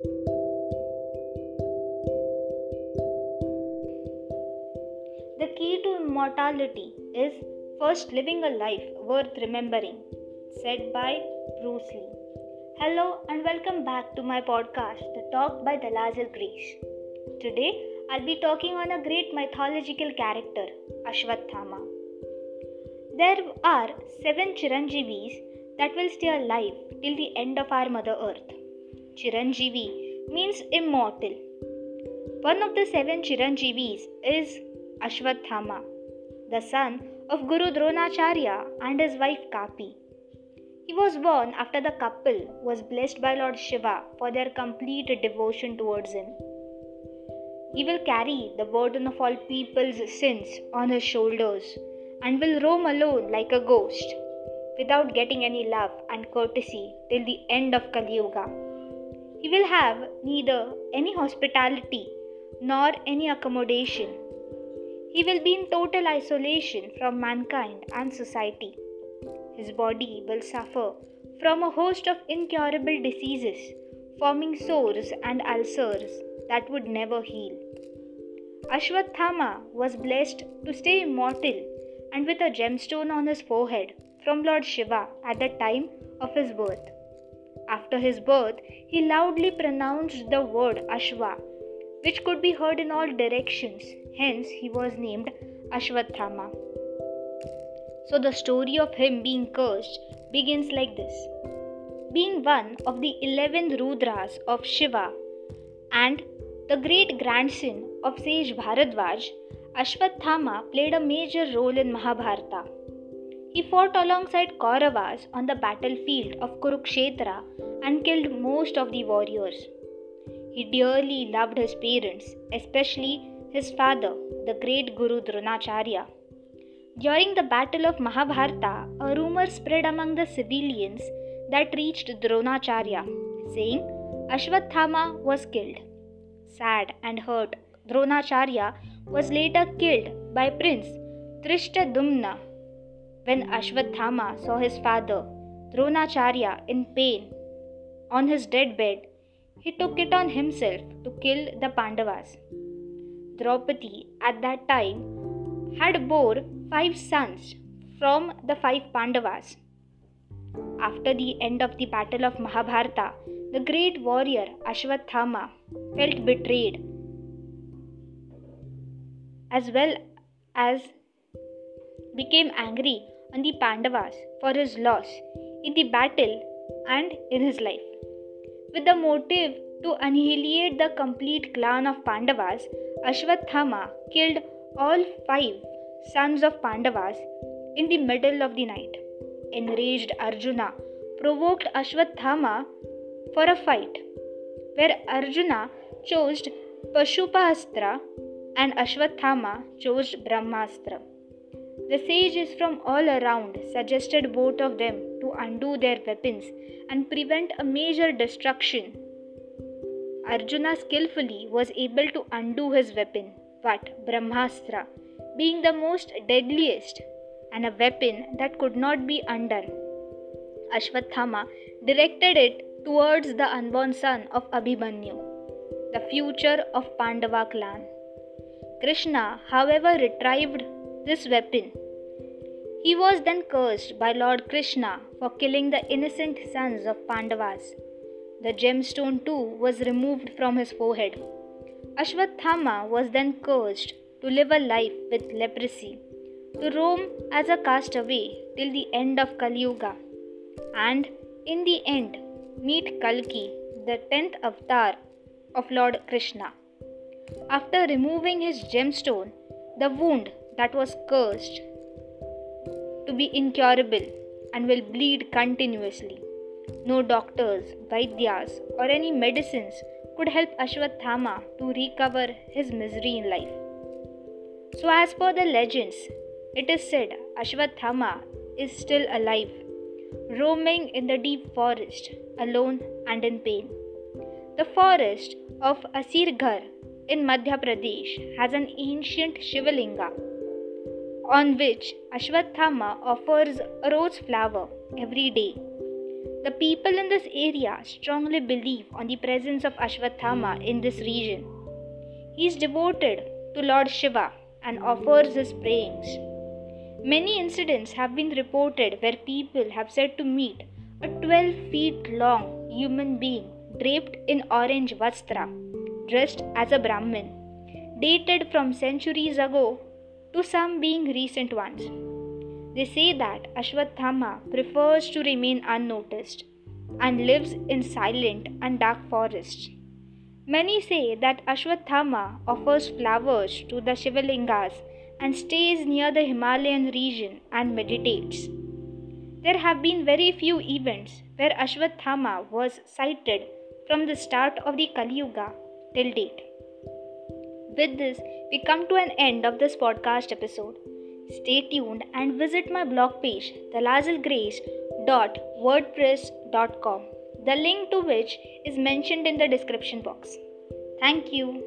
The key to immortality is first living a life worth remembering, said by Bruce Lee. Hello and welcome back to my podcast, The Talk by Dalazil Grace. Today I'll be talking on a great mythological character, Ashwathama. There are seven Chiranjeevis that will stay alive till the end of our Mother Earth. Chiranjeevi means immortal. One of the seven Chiranjeevis is Ashwathama, the son of Guru Dronacharya and his wife Kapi. He was born after the couple was blessed by Lord Shiva for their complete devotion towards him. He will carry the burden of all people's sins on his shoulders and will roam alone like a ghost without getting any love and courtesy till the end of Kali Yuga. He will have neither any hospitality nor any accommodation. He will be in total isolation from mankind and society. His body will suffer from a host of incurable diseases, forming sores and ulcers that would never heal. Ashwathama was blessed to stay immortal and with a gemstone on his forehead from Lord Shiva at the time of his birth. After his birth, he loudly pronounced the word Ashwa, which could be heard in all directions. Hence, he was named Ashwathama. So, the story of him being cursed begins like this Being one of the eleven Rudras of Shiva and the great grandson of sage Bharadwaj, Ashwathama played a major role in Mahabharata. He fought alongside Kauravas on the battlefield of Kurukshetra and killed most of the warriors. He dearly loved his parents, especially his father, the great Guru Dronacharya. During the battle of Mahabharata, a rumor spread among the civilians that reached Dronacharya, saying Ashwathama was killed. Sad and hurt, Dronacharya was later killed by Prince Drishtadyumna when Ashwathama saw his father, Dronacharya, in pain on his deathbed, he took it on himself to kill the Pandavas. Draupadi at that time had bore five sons from the five Pandavas. After the end of the battle of Mahabharata, the great warrior Ashwathama felt betrayed as well as became angry on the Pandavas for his loss in the battle and in his life. With the motive to annihilate the complete clan of Pandavas, Ashwathama killed all five sons of Pandavas in the middle of the night. Enraged Arjuna provoked Ashwathama for a fight, where Arjuna chose Pashupatastra and Ashwathama chose Brahmastra. The sages from all around suggested both of them to undo their weapons and prevent a major destruction. Arjuna skillfully was able to undo his weapon, but Brahmastra, being the most deadliest and a weapon that could not be undone, Ashwathama directed it towards the unborn son of Abhimanyu, the future of Pandava clan. Krishna, however, retrieved this weapon. He was then cursed by Lord Krishna for killing the innocent sons of Pandavas. The gemstone too was removed from his forehead. Ashwathama was then cursed to live a life with leprosy, to roam as a castaway till the end of Kali Yuga, and in the end meet Kalki, the tenth avatar of Lord Krishna. After removing his gemstone, the wound that was cursed to be incurable and will bleed continuously. No doctors, Vaidyas, or any medicines could help Ashwathama to recover his misery in life. So, as per the legends, it is said Ashwathama is still alive, roaming in the deep forest, alone and in pain. The forest of Asirgarh in Madhya Pradesh has an ancient Shivalinga on which Ashwathama offers a rose flower every day. The people in this area strongly believe on the presence of Ashwatthama in this region. He is devoted to Lord Shiva and offers his prayings. Many incidents have been reported where people have said to meet a 12 feet long human being draped in orange vastra, dressed as a Brahmin, dated from centuries ago to some being recent ones. They say that Ashwatthama prefers to remain unnoticed and lives in silent and dark forests. Many say that Ashwatthama offers flowers to the Shivalingas and stays near the Himalayan region and meditates. There have been very few events where Ashwatthama was sighted from the start of the Kali Yuga till date. With this, we come to an end of this podcast episode. Stay tuned and visit my blog page, thelazilgrace.wordpress.com, the link to which is mentioned in the description box. Thank you.